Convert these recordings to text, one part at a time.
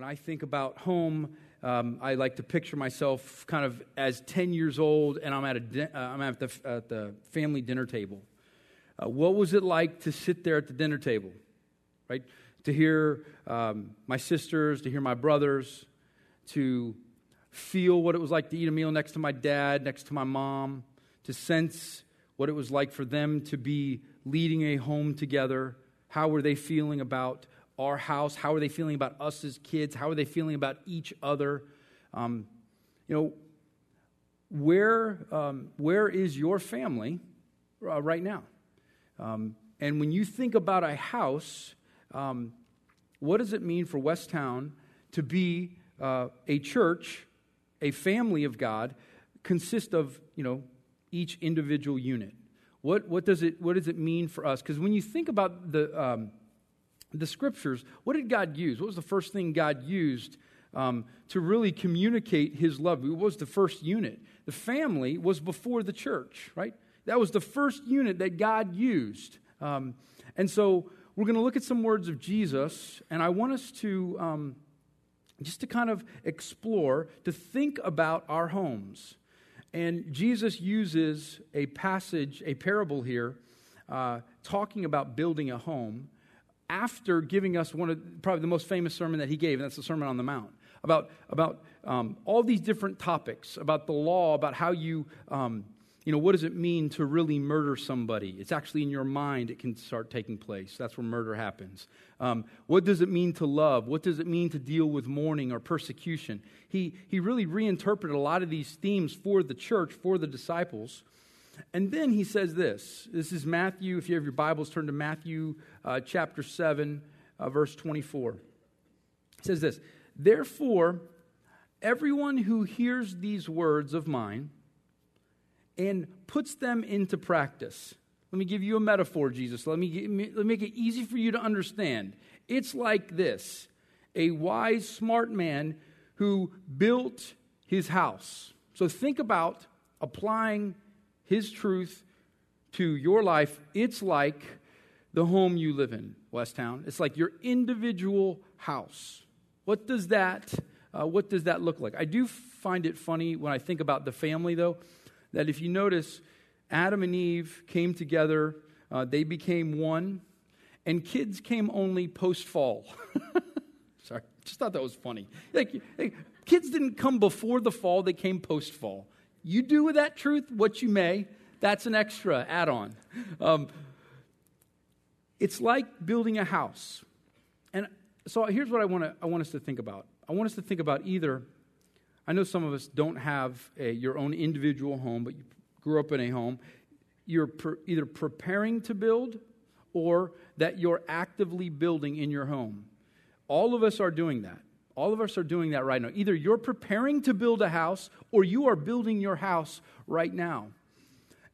When I think about home, um, I like to picture myself kind of as 10 years old and I'm at, a di- uh, I'm at, the, at the family dinner table. Uh, what was it like to sit there at the dinner table, right? To hear um, my sisters, to hear my brothers, to feel what it was like to eat a meal next to my dad, next to my mom, to sense what it was like for them to be leading a home together. How were they feeling about our house? How are they feeling about us as kids? How are they feeling about each other? Um, you know, where, um, where is your family uh, right now? Um, and when you think about a house, um, what does it mean for Westtown to be uh, a church, a family of God, consist of, you know, each individual unit? What, what, does, it, what does it mean for us? Because when you think about the, um, the scriptures, what did God use? What was the first thing God used um, to really communicate his love? What was the first unit? The family was before the church, right? That was the first unit that God used. Um, and so we're going to look at some words of Jesus, and I want us to um, just to kind of explore, to think about our homes. And Jesus uses a passage, a parable here, uh, talking about building a home after giving us one of probably the most famous sermon that he gave, and that's the Sermon on the Mount, about, about um, all these different topics, about the law, about how you, um, you know, what does it mean to really murder somebody? It's actually in your mind it can start taking place. That's where murder happens. Um, what does it mean to love? What does it mean to deal with mourning or persecution? He, he really reinterpreted a lot of these themes for the church, for the disciples. And then he says this. This is Matthew. If you have your Bibles, turn to Matthew uh, chapter 7, uh, verse 24. It says this Therefore, everyone who hears these words of mine and puts them into practice. Let me give you a metaphor, Jesus. Let me, let me make it easy for you to understand. It's like this a wise, smart man who built his house. So think about applying his truth to your life, it's like the home you live in, Westtown. It's like your individual house. What does that uh, what does that look like? I do find it funny when I think about the family, though, that if you notice, Adam and Eve came together, uh, they became one, and kids came only post fall. Sorry, just thought that was funny. Like, like, kids didn't come before the fall, they came post fall. You do with that truth what you may. That's an extra add on. Um, it's like building a house. And so here's what I, wanna, I want us to think about I want us to think about either, I know some of us don't have a, your own individual home, but you grew up in a home. You're per, either preparing to build or that you're actively building in your home. All of us are doing that. All of us are doing that right now. Either you're preparing to build a house or you are building your house right now.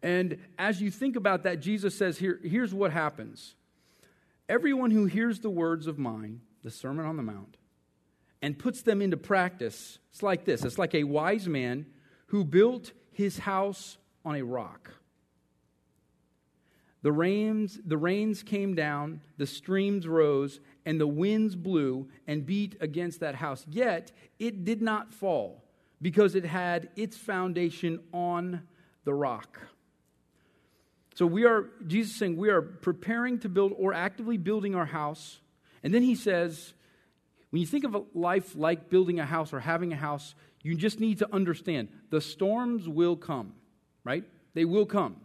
And as you think about that, Jesus says, Here, here's what happens. Everyone who hears the words of mine, the Sermon on the Mount, and puts them into practice, it's like this it's like a wise man who built his house on a rock. The rains, the rains came down, the streams rose, and the winds blew and beat against that house. Yet it did not fall because it had its foundation on the rock. So we are, Jesus saying, we are preparing to build or actively building our house. And then he says, when you think of a life like building a house or having a house, you just need to understand the storms will come, right? They will come.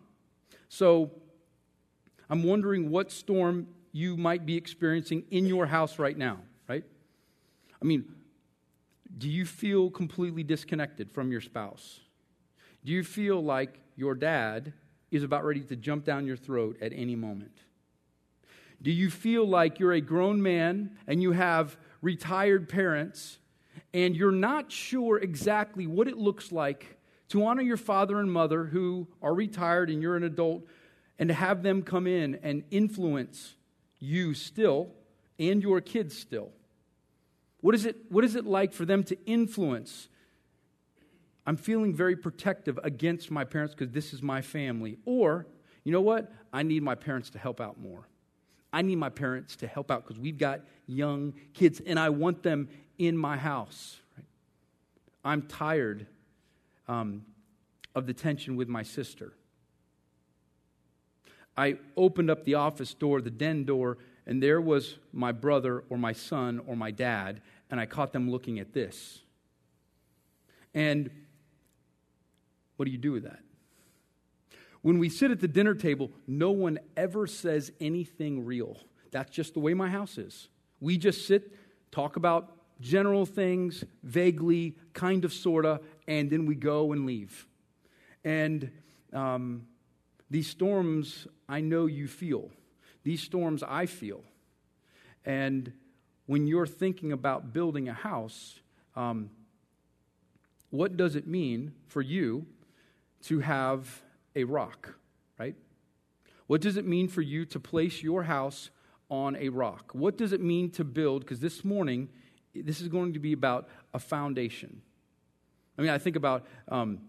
So I'm wondering what storm you might be experiencing in your house right now, right? I mean, do you feel completely disconnected from your spouse? Do you feel like your dad is about ready to jump down your throat at any moment? Do you feel like you're a grown man and you have retired parents and you're not sure exactly what it looks like to honor your father and mother who are retired and you're an adult and to have them come in and influence you still and your kids still? What is it, what is it like for them to influence? I'm feeling very protective against my parents because this is my family. Or, you know what? I need my parents to help out more. I need my parents to help out because we've got young kids and I want them in my house. I'm tired um, of the tension with my sister. I opened up the office door, the den door, and there was my brother or my son or my dad, and I caught them looking at this. And what do you do with that? When we sit at the dinner table, no one ever says anything real. That's just the way my house is. We just sit, talk about general things, vaguely, kind of, sort of, and then we go and leave. And um, these storms, I know you feel. These storms, I feel. And when you're thinking about building a house, um, what does it mean for you to have a rock, right? What does it mean for you to place your house on a rock? What does it mean to build? Because this morning, this is going to be about a foundation. I mean, I think about um,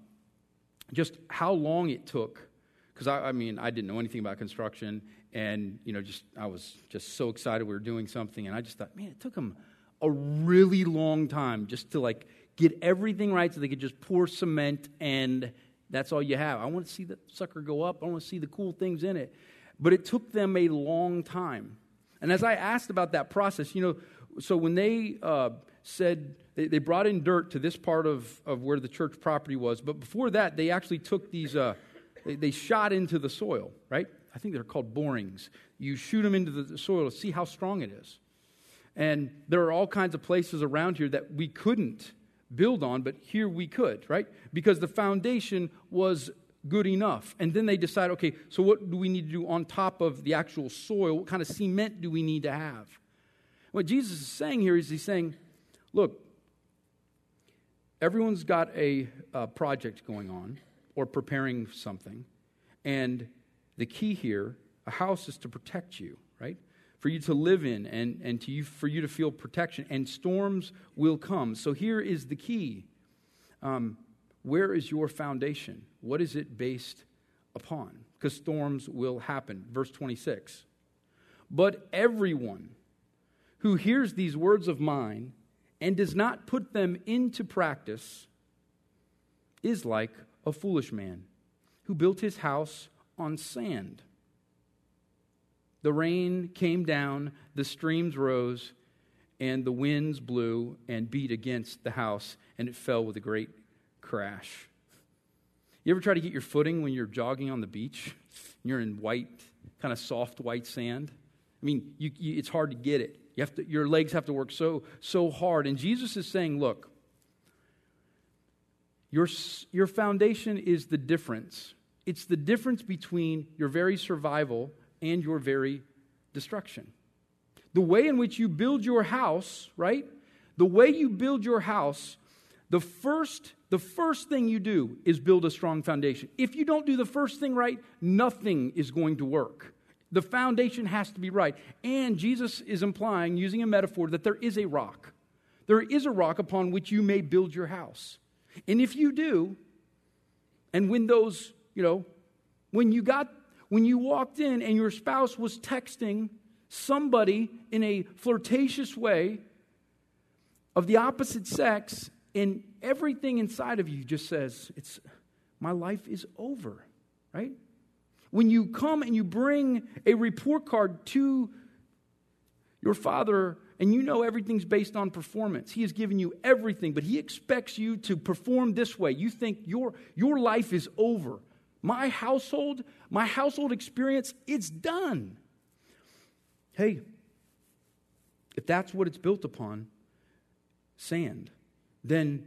just how long it took, because I, I, mean, I didn't know anything about construction, and you know, just I was just so excited we were doing something, and I just thought, man, it took them a really long time just to like get everything right so they could just pour cement and that's all you have. I want to see the sucker go up. I want to see the cool things in it. But it took them a long time. And as I asked about that process, you know, so when they uh, said they, they, brought in dirt to this part of, of where the church property was, but before that, they actually took these, uh, they, they shot into the soil, right? I think they're called borings. You shoot them into the soil to see how strong it is. And there are all kinds of places around here that we couldn't build on, but here we could, right? Because the foundation was good enough. And then they decide, okay, so what do we need to do on top of the actual soil? What kind of cement do we need to have? What Jesus is saying here is he's saying, look, everyone's got a, a project going on or preparing something. And the key here, a house is to protect you, right? for you to live in and, and to you, for you to feel protection. And storms will come. So here is the key um, Where is your foundation? What is it based upon? Because storms will happen. Verse 26. But everyone who hears these words of mine and does not put them into practice is like a foolish man who built his house on sand. The rain came down, the streams rose, and the winds blew and beat against the house, and it fell with a great crash. You ever try to get your footing when you're jogging on the beach? You're in white, kind of soft white sand. I mean, you, you, it's hard to get it. You have to, your legs have to work so so hard. And Jesus is saying, look, your, your foundation is the difference. It's the difference between your very survival and your very destruction. The way in which you build your house, right? The way you build your house, the first the first thing you do is build a strong foundation. If you don't do the first thing right, nothing is going to work. The foundation has to be right. And Jesus is implying, using a metaphor, that there is a rock. There is a rock upon which you may build your house. And if you do, and when those, you know, when you got when you walked in and your spouse was texting somebody in a flirtatious way of the opposite sex, and everything inside of you just says, it's, My life is over, right? When you come and you bring a report card to your father and you know everything's based on performance. He has given you everything, but he expects you to perform this way. You think your, your life is over. My household, my household experience, it's done. Hey, if that's what it's built upon, sand, then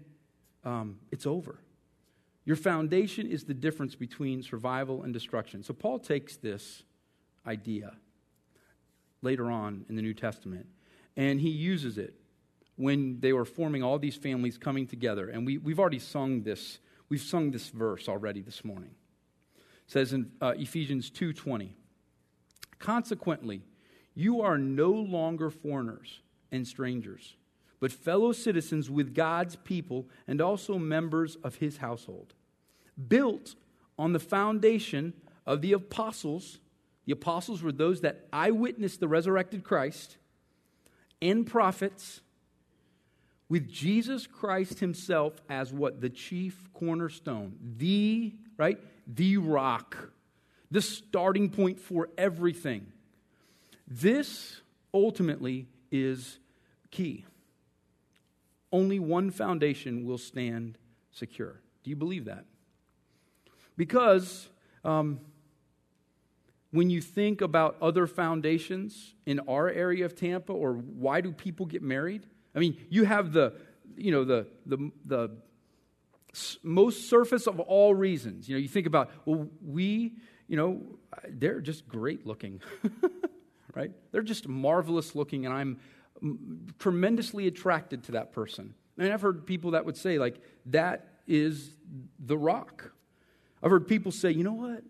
um, it's over. Your foundation is the difference between survival and destruction. So Paul takes this idea later on in the New Testament and he uses it when they were forming all these families coming together. And we, we've already sung this, we've sung this verse already this morning It says in uh, Ephesians 2:20. Consequently, you are no longer foreigners and strangers, but fellow citizens with God's people and also members of his household, built on the foundation of the apostles. The apostles were those that eyewitnessed the resurrected Christ and prophets with Jesus Christ himself as what? The chief cornerstone, the, right? The rock, the starting point for everything. This ultimately is key. Only one foundation will stand secure. Do you believe that? Because um, when you think about other foundations in our area of Tampa, or why do people get married? I mean, you have the, you know, the, the, the most surface of all reasons. You know, you think about, well, we, you know, they're just great looking, right? They're just marvelous looking, and I'm tremendously attracted to that person. And I've heard people that would say, like, that is the rock. I've heard people say, you know what?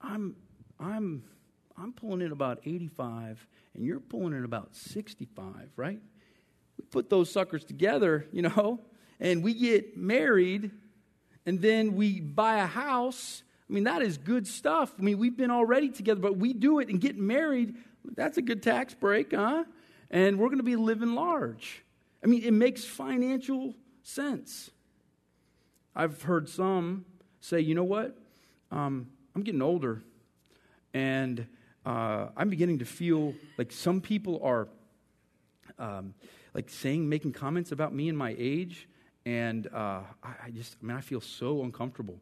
I'm, I'm, I'm pulling in about 85, and you're pulling in about 65, right? We put those suckers together, you know, and we get married, and then we buy a house. I mean, that is good stuff. I mean, we've been already together, but we do it and get married. That's a good tax break, huh? And we're going to be living large. I mean, it makes financial sense. I've heard some say, you know what? Um, I'm getting older, and uh, I'm beginning to feel like some people are um, like saying, making comments about me and my age, and uh, I, I, just, I mean, I feel so uncomfortable.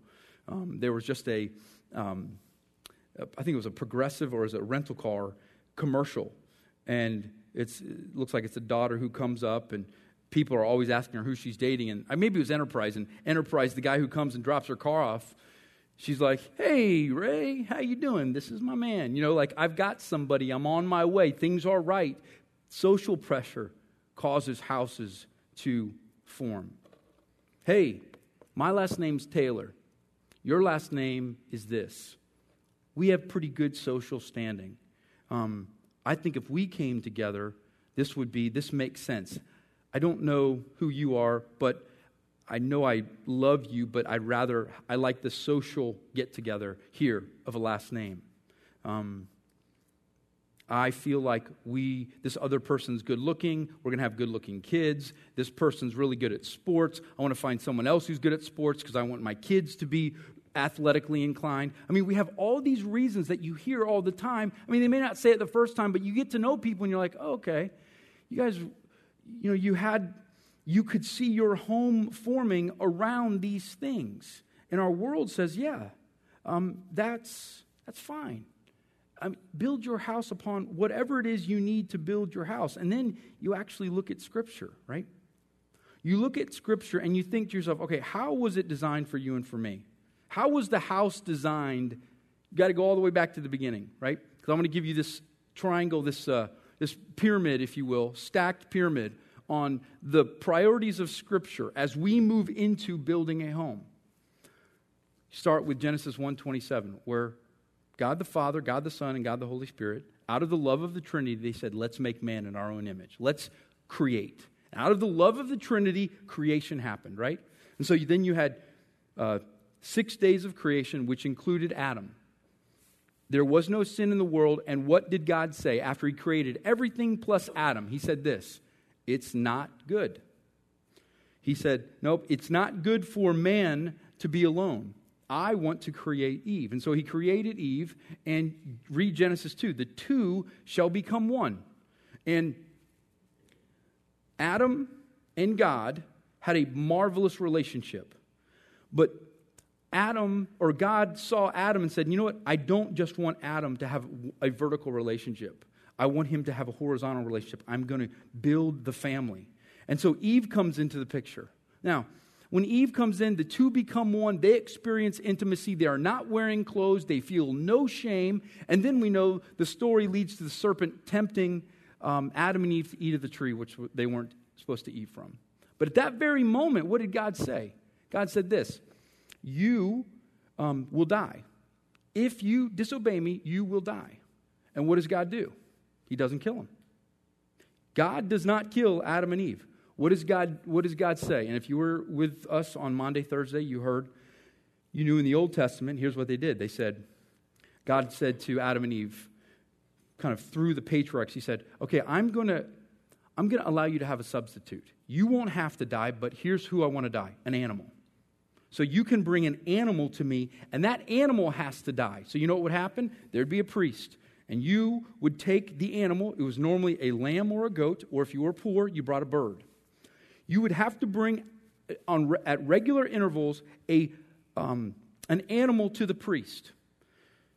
Um, there was just a, um, I think it was a progressive or was a rental car commercial, and it looks like it's a daughter who comes up and people are always asking her who she's dating. And uh, maybe it was enterprise. And enterprise the guy who comes and drops her car off she's like hey ray how you doing? This is my man. You know like i've got somebody. I'm on my way. Things are right. Social pressure causes houses to form. Hey my last name's taylor. Your last name is this. We have pretty good social standing. Um, i think if we came together this would be this makes sense. I don't know who you are, but I know I love you, but I'd rather, I like the social get together here of a last name. Um, I feel like we, this other person's good looking. We're going to have good looking kids. This person's really good at sports. I want to find someone else who's good at sports because I want my kids to be athletically inclined. I mean, we have all these reasons that you hear all the time. I mean, they may not say it the first time, but you get to know people and you're like, oh, okay, you guys you know, you had, you could see your home forming around these things. And our world says, yeah, um, that's, that's fine. Um, build your house upon whatever it is you need to build your house. And then you actually look at Scripture, right? You look at Scripture and you think to yourself, okay, how was it designed for you and for me? How was the house designed? You got to go all the way back to the beginning, right? Because I'm going to give you this triangle, this uh, this pyramid, if you will, stacked pyramid on the priorities of Scripture as we move into building a home. Start with Genesis 1:27, where God the Father, God the Son, and God the Holy Spirit, out of the love of the Trinity, they said, "Let's make man in our own image. Let's create." Out of the love of the Trinity, creation happened, right? And so then you had uh, six days of creation, which included Adam. There was no sin in the world. And what did God say after He created everything plus Adam? He said this It's not good. He said, Nope, it's not good for man to be alone. I want to create Eve. And so he created Eve, and read Genesis 2. The two shall become one. And Adam and God had a marvelous relationship. But Adam or God saw Adam and said, You know what? I don't just want Adam to have a vertical relationship. I want him to have a horizontal relationship. I'm going to build the family. And so Eve comes into the picture. Now, when Eve comes in, the two become one. They experience intimacy. They are not wearing clothes. They feel no shame. And then we know the story leads to the serpent tempting um, Adam and Eve to eat of the tree, which they weren't supposed to eat from. But at that very moment, what did God say? God said this you um, will die. If you disobey me, you will die. And what does God do? He doesn't kill them. God does not kill Adam and Eve. What does God, what does God say? And if you were with us on Monday, Thursday, you heard, you knew in the Old Testament, here's what they did. They said, God said to Adam and Eve, kind of through the patriarchs, He said, Okay, I'm going to. I'm going to allow you to have a substitute. You won't have to die, but here's who I want to die an animal. So you can bring an animal to me, and that animal has to die. So you know what would happen? There'd be a priest, and you would take the animal. It was normally a lamb or a goat, or if you were poor, you brought a bird. You would have to bring uh, on, at regular intervals a, um, an animal to the priest.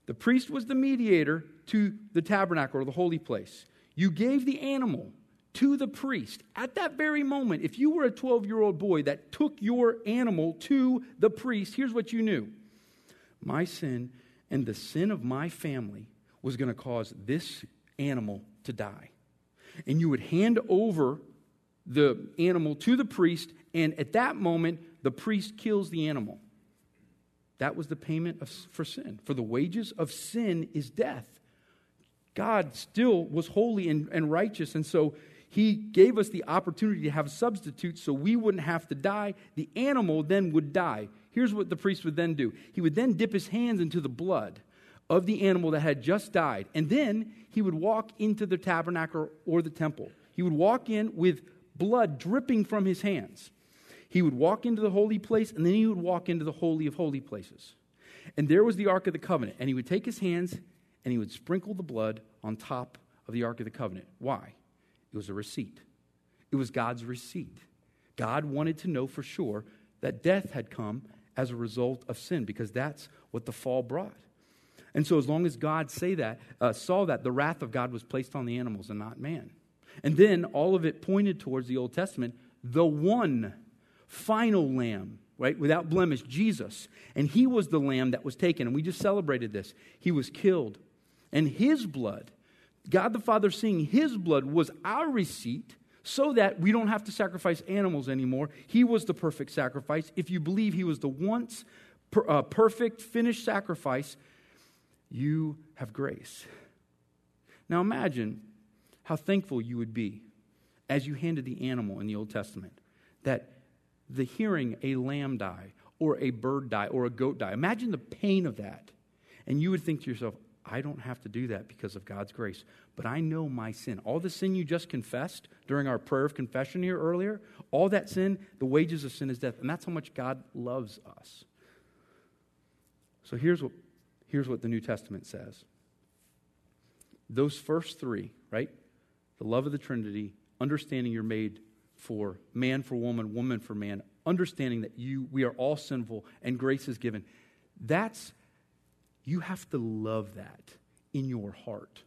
The priest was the mediator to the tabernacle or the holy place. You gave the animal to the priest. At that very moment, if you were a 12 year old boy that took your animal to the priest, here's what you knew my sin and the sin of my family was going to cause this animal to die. And you would hand over the animal to the priest, and at that moment, the priest kills the animal. That was the payment of, for sin. For the wages of sin is death. God still was holy and, and righteous, and so he gave us the opportunity to have a substitute so we wouldn't have to die. The animal then would die. Here's what the priest would then do he would then dip his hands into the blood of the animal that had just died, and then he would walk into the tabernacle or the temple. He would walk in with blood dripping from his hands. He would walk into the holy place, and then he would walk into the Holy of Holy Places. And there was the Ark of the Covenant, and he would take his hands and he would sprinkle the blood on top of the Ark of the Covenant. Why? It was a receipt. It was God's receipt. God wanted to know for sure that death had come as a result of sin because that's what the fall brought. And so, as long as God say that, uh, saw that, the wrath of God was placed on the animals and not man. And then all of it pointed towards the Old Testament, the one final lamb, right, without blemish, Jesus. And he was the lamb that was taken. And we just celebrated this. He was killed. And his blood God the Father seeing his blood was our receipt so that we don't have to sacrifice animals anymore. He was the perfect sacrifice. If you believe he was the once per, uh, perfect, finished sacrifice, you have grace. Now imagine how thankful you would be as you handed the animal in the Old Testament that the hearing a lamb die or a bird die or a goat die. Imagine the pain of that. And you would think to yourself, I don't have to do that because of God's grace. But I know my sin. All the sin you just confessed during our prayer of confession here earlier, all that sin, the wages of sin is death. And that's how much God loves us. So here's what, here's what the New Testament says those first three, right? The love of the Trinity, understanding you're made for man for woman, woman for man, understanding that you we are all sinful and grace is given. That's you have to love that in your heart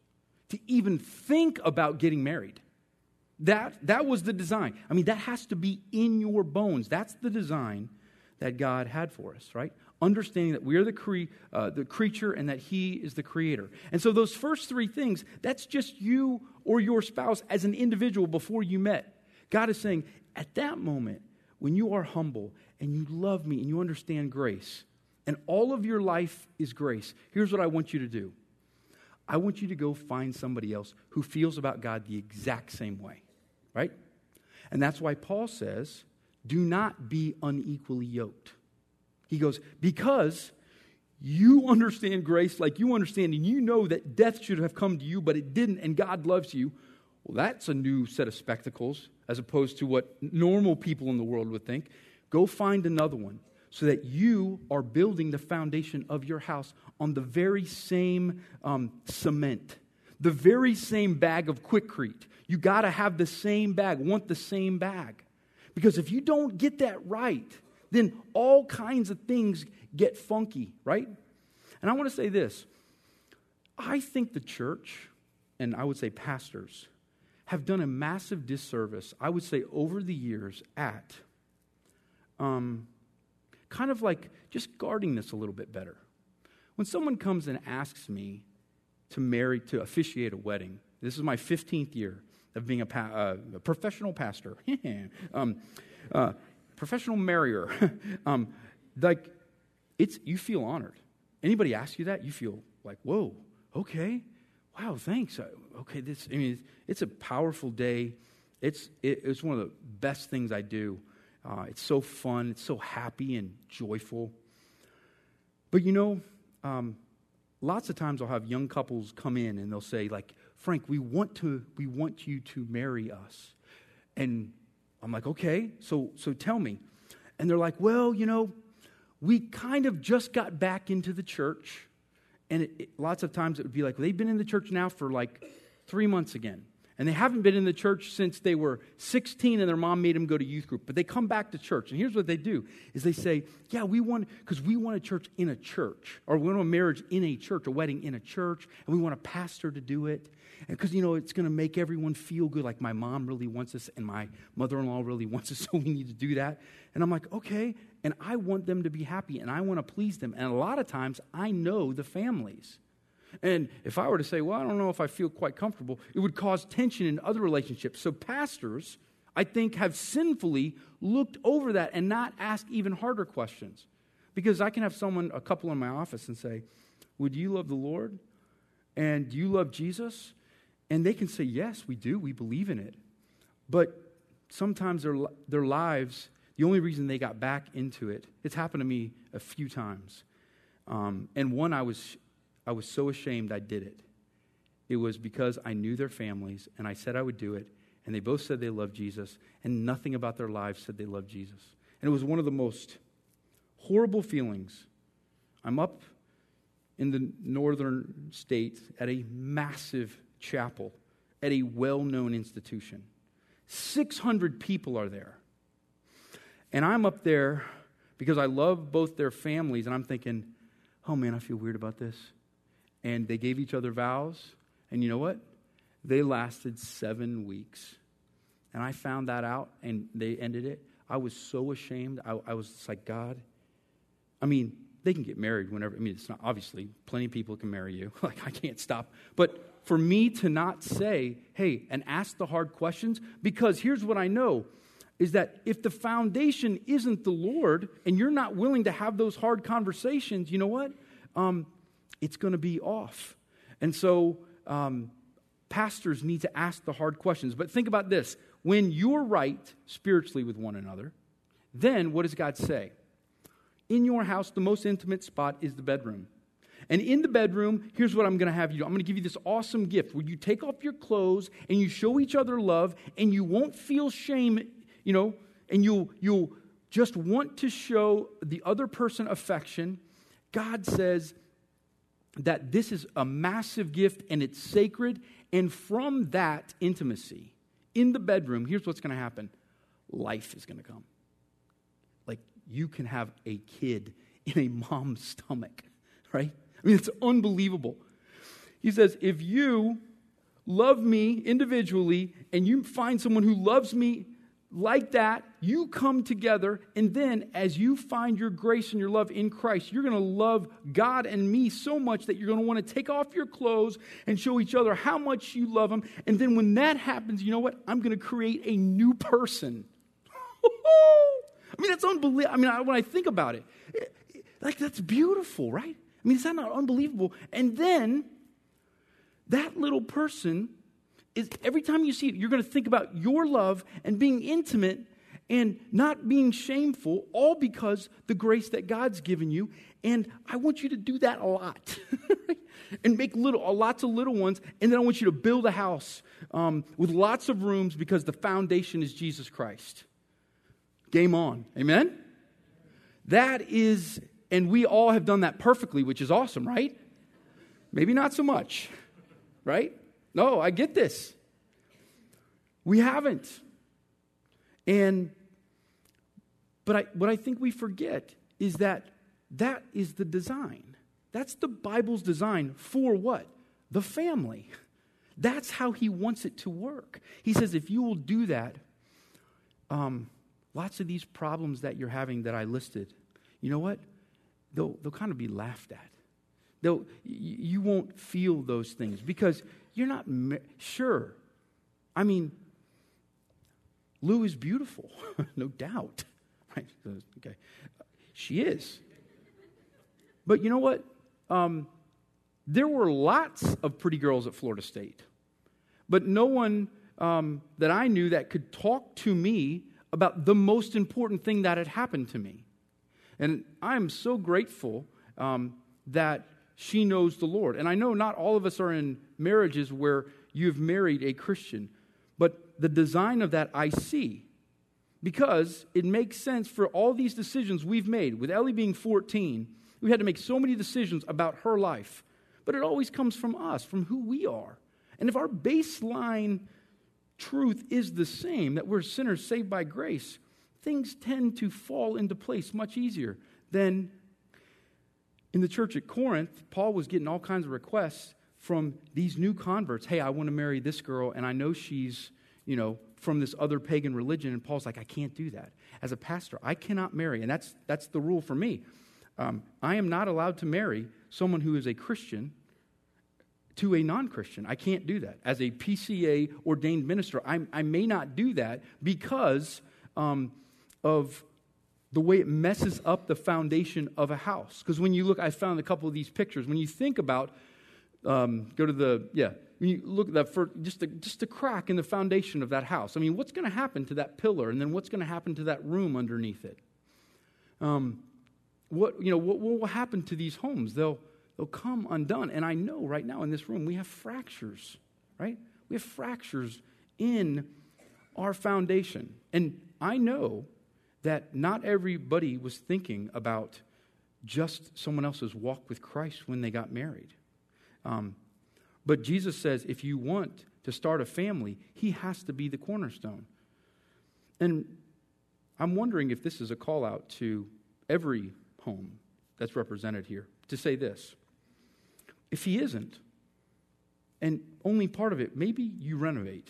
to even think about getting married. That, that was the design. I mean, that has to be in your bones. That's the design that God had for us, right? Understanding that we are the, cre- uh, the creature and that He is the creator. And so, those first three things, that's just you or your spouse as an individual before you met. God is saying, at that moment, when you are humble and you love me and you understand grace, and all of your life is grace, here's what I want you to do I want you to go find somebody else who feels about God the exact same way, right? And that's why Paul says, do not be unequally yoked. He goes, because you understand grace like you understand, and you know that death should have come to you, but it didn't, and God loves you. Well, that's a new set of spectacles as opposed to what normal people in the world would think. Go find another one so that you are building the foundation of your house on the very same um, cement, the very same bag of Quikrete. You got to have the same bag, want the same bag. Because if you don't get that right, then all kinds of things get funky, right? And I want to say this I think the church, and I would say pastors, have done a massive disservice, I would say, over the years at um, kind of like just guarding this a little bit better. When someone comes and asks me to marry, to officiate a wedding, this is my 15th year of being a, pa- uh, a professional pastor, um, uh, professional marrier. um, like, it's, you feel honored. Anybody ask you that, you feel like, whoa, okay, wow, thanks. Okay, this, I mean, it's a powerful day. It's, it, it's one of the best things I do. Uh, it's so fun, it's so happy and joyful. But you know, um, lots of times I'll have young couples come in and they'll say, like, Frank, we want to, we want you to marry us. And I'm like, okay, so, so tell me. And they're like, well, you know, we kind of just got back into the church. And it, it, lots of times it would be like, they've been in the church now for like three months again. And they haven't been in the church since they were 16 and their mom made them go to youth group. But they come back to church. And here's what they do is they say, yeah, we want, because we want a church in a church. Or we want a marriage in a church, a wedding in a church. And we want a pastor to do it. Because, you know, it's going to make everyone feel good. Like my mom really wants us and my mother-in-law really wants us, so we need to do that. And I'm like, okay. And I want them to be happy and I want to please them. And a lot of times I know the families. And if I were to say, well, I don't know if I feel quite comfortable, it would cause tension in other relationships. So pastors, I think, have sinfully looked over that and not asked even harder questions. Because I can have someone, a couple in my office, and say, Would you love the Lord? And do you love Jesus? And they can say, Yes, we do. We believe in it. But sometimes their, their lives, the only reason they got back into it, it's happened to me a few times. Um, and one I was I was so ashamed I did it. It was because I knew their families and I said I would do it, and they both said they loved Jesus, and nothing about their lives said they loved Jesus. And it was one of the most horrible feelings. I'm up in the northern states at a massive chapel at a well known institution. 600 people are there. And I'm up there because I love both their families, and I'm thinking, oh man, I feel weird about this and they gave each other vows. And you know what? They lasted seven weeks. And I found that out, and they ended it. I was so ashamed. I, I was like, God, I mean, they can get married whenever. I mean, it's not obviously plenty of people can marry you. like, I can't stop. But for me to not say, hey, and ask the hard questions, because here's what I know is that if the foundation isn't the Lord and you're not willing to have those hard conversations, you know what? Um, it's going to be off. And so, um, pastors need to ask the hard questions. But think about this when you're right spiritually with one another, then what does God say? In your house, the most intimate spot is the bedroom. And in the bedroom, here's what I'm going to have you do. I'm going to give you this awesome gift where you take off your clothes and you show each other love and you won't feel shame, you know, and you'll, you'll just want to show the other person affection. God says, that this is a massive gift and it's sacred. And from that intimacy in the bedroom, here's what's going to happen life is going to come. Like you can have a kid in a mom's stomach, right? I mean, it's unbelievable. He says, if you love me individually and you find someone who loves me like that, you come together, and then as you find your grace and your love in Christ, you're going to love God and me so much that you're going to want to take off your clothes and show each other how much you love Him. And then when that happens, you know what? I'm going to create a new person. I mean, that's unbelievable. I mean, when I think about it, like that's beautiful, right? I mean, is that not unbelievable? And then that little person is every time you see it, you're going to think about your love and being intimate and not being shameful, all because the grace that God's given you. And I want you to do that a lot. and make little, lots of little ones. And then I want you to build a house um, with lots of rooms because the foundation is Jesus Christ. Game on. Amen? That is, and we all have done that perfectly, which is awesome, right? Maybe not so much, right? No, I get this. We haven't. And, but I, what I think we forget is that that is the design. That's the Bible's design for what? The family. That's how he wants it to work. He says, if you will do that, um, lots of these problems that you're having that I listed, you know what? They'll, they'll kind of be laughed at. They'll, you won't feel those things because you're not sure. I mean, Lou is beautiful, no doubt. Right? Okay. She is. But you know what? Um, there were lots of pretty girls at Florida State, but no one um, that I knew that could talk to me about the most important thing that had happened to me. And I'm so grateful um, that she knows the Lord. And I know not all of us are in marriages where you've married a Christian, but the design of that I see because it makes sense for all these decisions we've made. With Ellie being 14, we had to make so many decisions about her life, but it always comes from us, from who we are. And if our baseline truth is the same, that we're sinners saved by grace, things tend to fall into place much easier than in the church at Corinth. Paul was getting all kinds of requests from these new converts. Hey, I want to marry this girl, and I know she's, you know, from this other pagan religion. And Paul's like, I can't do that. As a pastor, I cannot marry. And that's, that's the rule for me. Um, I am not allowed to marry someone who is a Christian to a non Christian. I can't do that. As a PCA ordained minister, I, I may not do that because um, of the way it messes up the foundation of a house. Because when you look, I found a couple of these pictures. When you think about, um, go to the, yeah, when you look at that for just a, just a crack in the foundation of that house. I mean, what's going to happen to that pillar, and then what's going to happen to that room underneath it? Um, what you know, what, what will happen to these homes? They'll they'll come undone. And I know right now in this room we have fractures, right? We have fractures in our foundation, and I know that not everybody was thinking about just someone else's walk with Christ when they got married. Um, but Jesus says if you want to start a family, he has to be the cornerstone. And I'm wondering if this is a call out to every home that's represented here to say this. If he isn't, and only part of it, maybe you renovate,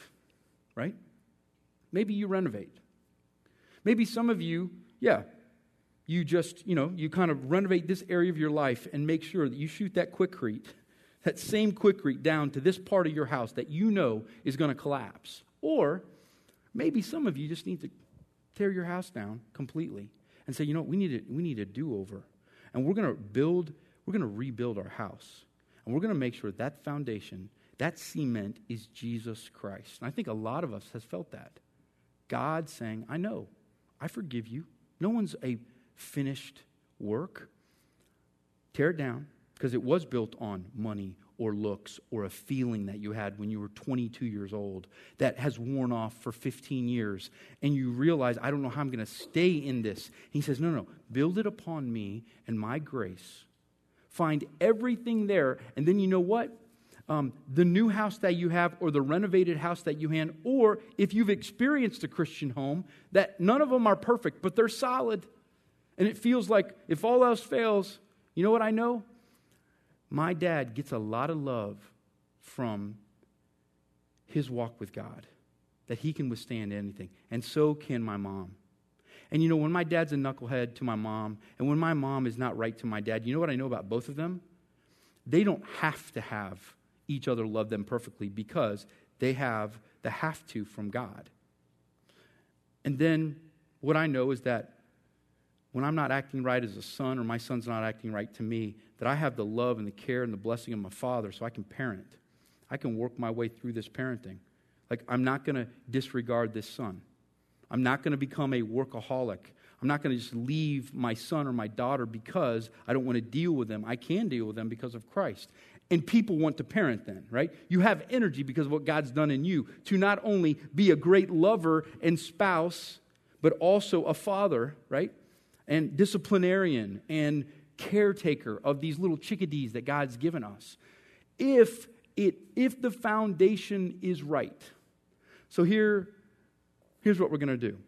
right? Maybe you renovate. Maybe some of you, yeah, you just, you know, you kind of renovate this area of your life and make sure that you shoot that Quikrete that same Quikrete down to this part of your house that you know is going to collapse. Or maybe some of you just need to tear your house down completely and say, you know what, we need a, we need a do over. And we're going to build, we're going to rebuild our house. And we're going to make sure that foundation, that cement is Jesus Christ. And I think a lot of us has felt that. God saying, I know, I forgive you. No one's a finished work. Tear it down because it was built on money or looks or a feeling that you had when you were 22 years old that has worn off for 15 years and you realize i don't know how i'm going to stay in this. He says no no build it upon me and my grace. Find everything there and then you know what? Um, the new house that you have or the renovated house that you have or if you've experienced a christian home that none of them are perfect but they're solid. And it feels like if all else fails you know what i know my dad gets a lot of love from his walk with God, that he can withstand anything. And so can my mom. And you know, when my dad's a knucklehead to my mom, and when my mom is not right to my dad, you know what I know about both of them? They don't have to have each other love them perfectly because they have the have to from God. And then what I know is that when I'm not acting right as a son or my son's not acting right to me, that I have the love and the care and the blessing of my father so I can parent. I can work my way through this parenting. Like, I'm not going to disregard this son. I'm not going to become a workaholic. I'm not going to just leave my son or my daughter because I don't want to deal with them. I can deal with them because of Christ. And people want to parent then, right? You have energy because of what God's done in you to not only be a great lover and spouse, but also a father, right? And disciplinarian and caretaker of these little chickadees that God's given us. If it if the foundation is right. So here here's what we're going to do.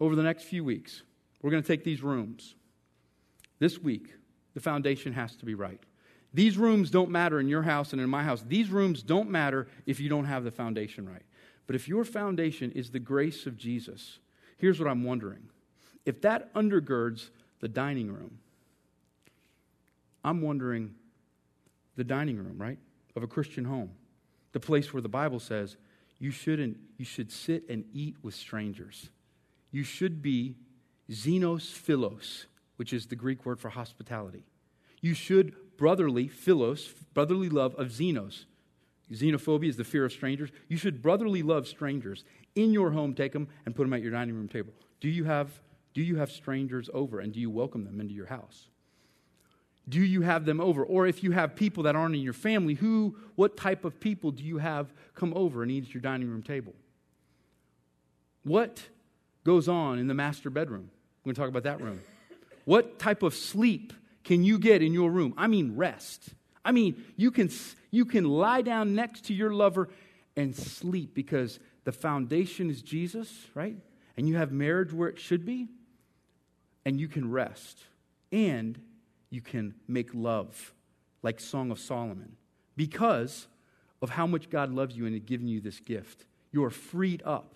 Over the next few weeks, we're going to take these rooms. This week, the foundation has to be right. These rooms don't matter in your house and in my house. These rooms don't matter if you don't have the foundation right. But if your foundation is the grace of Jesus, here's what I'm wondering. If that undergirds the dining room, I'm wondering the dining room, right, of a Christian home, the place where the Bible says you shouldn't, you should sit and eat with strangers. You should be xenos philos, which is the Greek word for hospitality. You should brotherly philos, brotherly love of xenos. Xenophobia is the fear of strangers. You should brotherly love strangers. In your home, take them and put them at your dining room table. Do you have, do you have strangers over and do you welcome them into your house? do you have them over? Or if you have people that aren't in your family, who, what type of people do you have come over and eat at your dining room table? What goes on in the master bedroom? We're going to talk about that room. What type of sleep can you get in your room? I mean, rest. I mean, you can, you can lie down next to your lover and sleep because the foundation is Jesus, right? And you have marriage where it should be, and you can rest. And you can make love like Song of Solomon because of how much God loves you and has given you this gift. You are freed up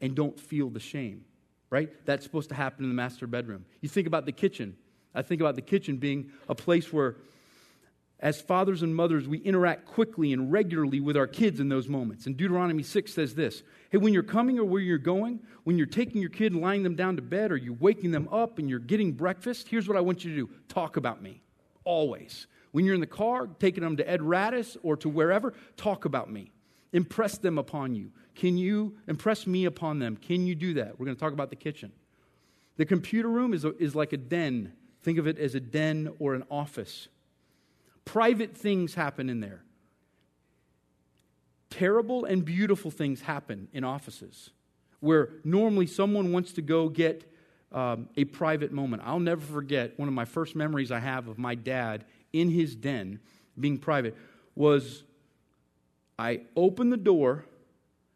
and don't feel the shame, right? That's supposed to happen in the master bedroom. You think about the kitchen. I think about the kitchen being a place where, as fathers and mothers, we interact quickly and regularly with our kids in those moments. And Deuteronomy 6 says this Hey, when you're coming or where you're going, when you're taking your kid and lying them down to bed, or you're waking them up and you're getting breakfast, here's what I want you to do talk about me. Always. When you're in the car, taking them to Ed Radis or to wherever, talk about me. Impress them upon you. Can you impress me upon them? Can you do that? We're going to talk about the kitchen. The computer room is, a, is like a den. Think of it as a den or an office. Private things happen in there. Terrible and beautiful things happen in offices where normally someone wants to go get um, a private moment. I'll never forget one of my first memories I have of my dad in his den being private was I opened the door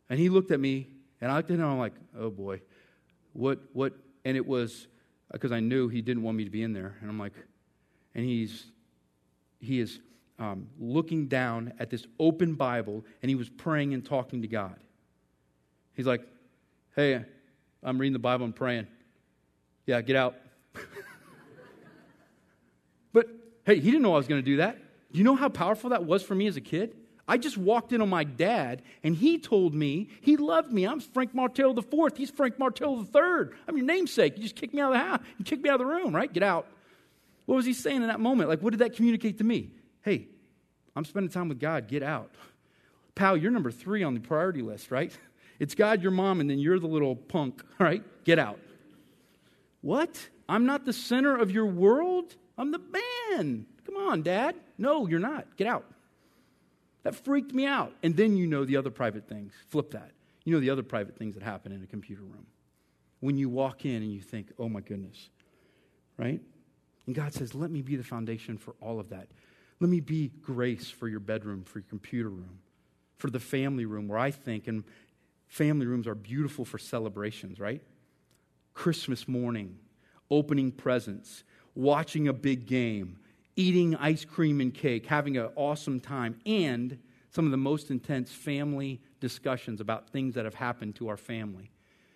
and he looked at me and I looked at him I'm like, oh boy, what, what? And it was because I knew he didn't want me to be in there. And I'm like, and he's, he is um, looking down at this open Bible and he was praying and talking to God. He's like, hey, I'm reading the Bible and praying. Yeah, get out. but hey, he didn't know I was going to do that. You know how powerful that was for me as a kid? I just walked in on my dad, and he told me he loved me. I'm Frank Martell the fourth. He's Frank Martell the third. I'm your namesake. You just kicked me out of the house. You kicked me out of the room, right? Get out. What was he saying in that moment? Like, what did that communicate to me? Hey, I'm spending time with God. Get out. Pal, you're number three on the priority list, right? It's God, your mom, and then you're the little punk, right? Get out. What? I'm not the center of your world? I'm the man. Come on, Dad. No, you're not. Get out. That freaked me out. And then you know the other private things. Flip that. You know the other private things that happen in a computer room. When you walk in and you think, oh my goodness, right? And God says, let me be the foundation for all of that. Let me be grace for your bedroom, for your computer room, for the family room, where I think, and family rooms are beautiful for celebrations, right? Christmas morning, opening presents, watching a big game, eating ice cream and cake, having an awesome time, and some of the most intense family discussions about things that have happened to our family.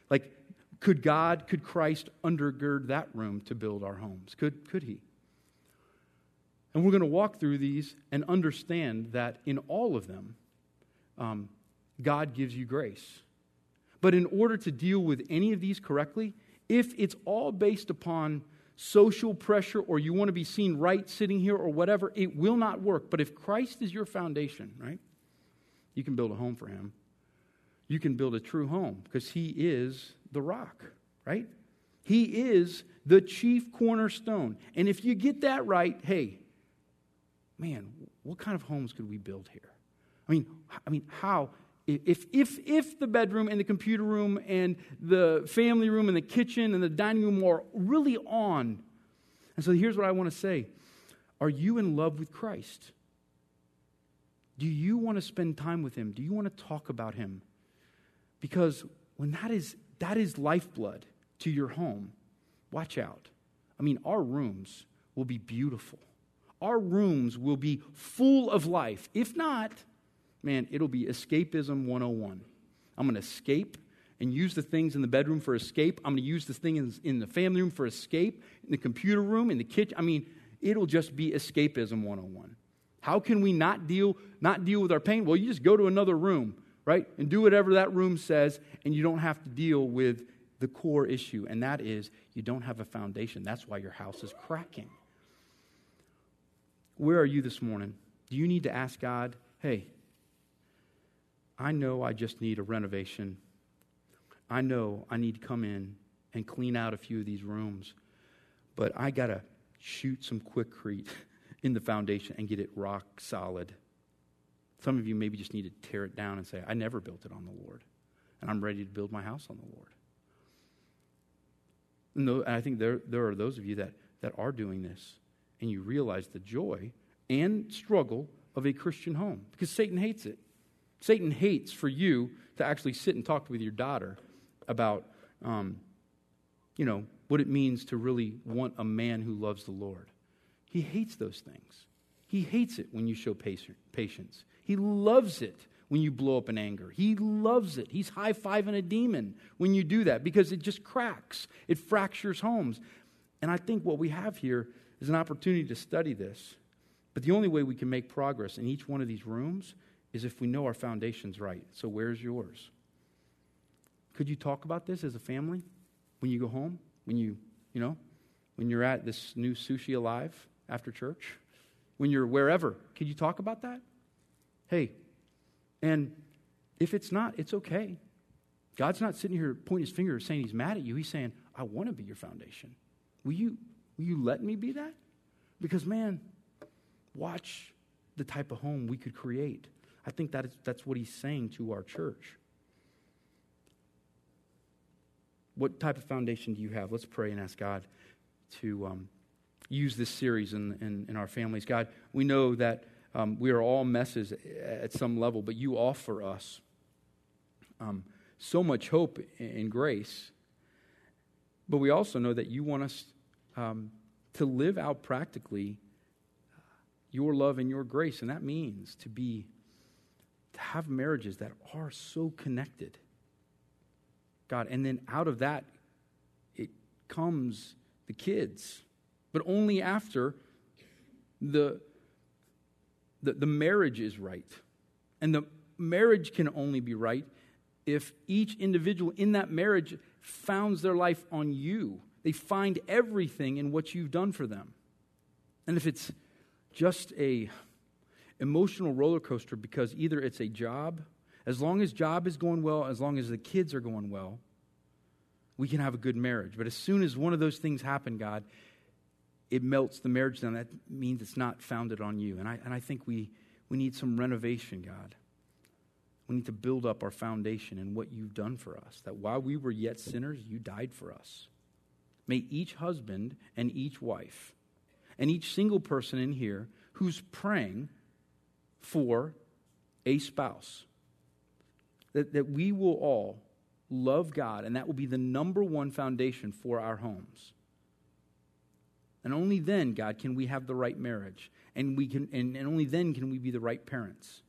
Like, could God, could Christ undergird that room to build our homes? Could, could He? And we're going to walk through these and understand that in all of them, um, God gives you grace. But in order to deal with any of these correctly, if it's all based upon social pressure or you want to be seen right sitting here or whatever, it will not work. But if Christ is your foundation, right, you can build a home for him. You can build a true home because he is the rock, right? He is the chief cornerstone. And if you get that right, hey, man, what kind of homes could we build here? I mean, I mean, how if, if, if the bedroom and the computer room and the family room and the kitchen and the dining room are really on, and so here's what I want to say Are you in love with Christ? Do you want to spend time with Him? Do you want to talk about Him? Because when that is, that is lifeblood to your home, watch out. I mean, our rooms will be beautiful. Our rooms will be full of life. If not, man, it'll be escapism 101. I'm going to escape and use the things in the bedroom for escape. I'm going to use the things in the family room for escape, in the computer room, in the kitchen. I mean, it'll just be escapism 101. How can we not deal not deal with our pain? Well, you just go to another room, right? And do whatever that room says and you don't have to deal with the core issue, and that is you don't have a foundation. That's why your house is cracking. Where are you this morning? Do you need to ask God, "Hey, I know I just need a renovation. I know I need to come in and clean out a few of these rooms, but I got to shoot some Quikrete in the foundation and get it rock solid. Some of you maybe just need to tear it down and say, I never built it on the Lord. and I'm ready to build my house on the Lord. And, and I think there, there are those of you that, that are doing this, and you realize the joy and struggle of a Christian home because Satan hates it. Satan hates for you to actually sit and talk with your daughter about, um, you know, what it means to really want a man who loves the Lord. He hates those things. He hates it when you show patience. He loves it when you blow up in anger. He loves it. He's high fiving a demon when you do that because it just cracks, it fractures homes. And I think what we have here is an opportunity to study this. But the only way we can make progress in each one of these rooms is if we know our foundation's right. So, where's yours? Could you talk about this as a family when you go home? When you, you know, when you're at this new sushi alive after church? When you're wherever? Could you talk about that? Hey, and if it's not, it's okay. God's not sitting here pointing his finger saying he's mad at you. He's saying, I want to be your foundation. Will you, will you let me be that? Because, man, watch the type of home we could create. I think that is, that's what he's saying to our church. What type of foundation do you have? Let's pray and ask God to um, use this series in, in, in, our families. God, we know that um, we are all messes at some level, but you offer us um, so much hope and grace. But we also know that you want us um, to live out practically your love and your grace, and that means to be to have marriages that are so connected God. And then out of that, it comes the kids, but only after the, the, the marriage is right. And the marriage can only be right if each individual in that marriage founds their life on you. They find everything in what you've done for them. And if it's just a emotional roller coaster because either it's a job as long as job is going well, as long as the kids are going well, we can have a good marriage. But as soon as one of those things happen, God, it melts the marriage down. That means it's not founded on you. And I, and I think we, we need some renovation, God. We need to build up our foundation in what you've done for us. That while we were yet sinners, you died for us. May each husband and each wife and each single person in here who's praying for a spouse that, that we will all love God, and that will be the number one foundation for our homes. And only then, God, can we have the right marriage. And, we can, and, and only then can we be the right parents.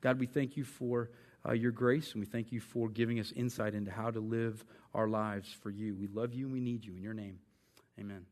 God, we thank you for uh, your grace, and we thank you for giving us insight into how to live our lives for you. We love you and we need you. In your name, amen.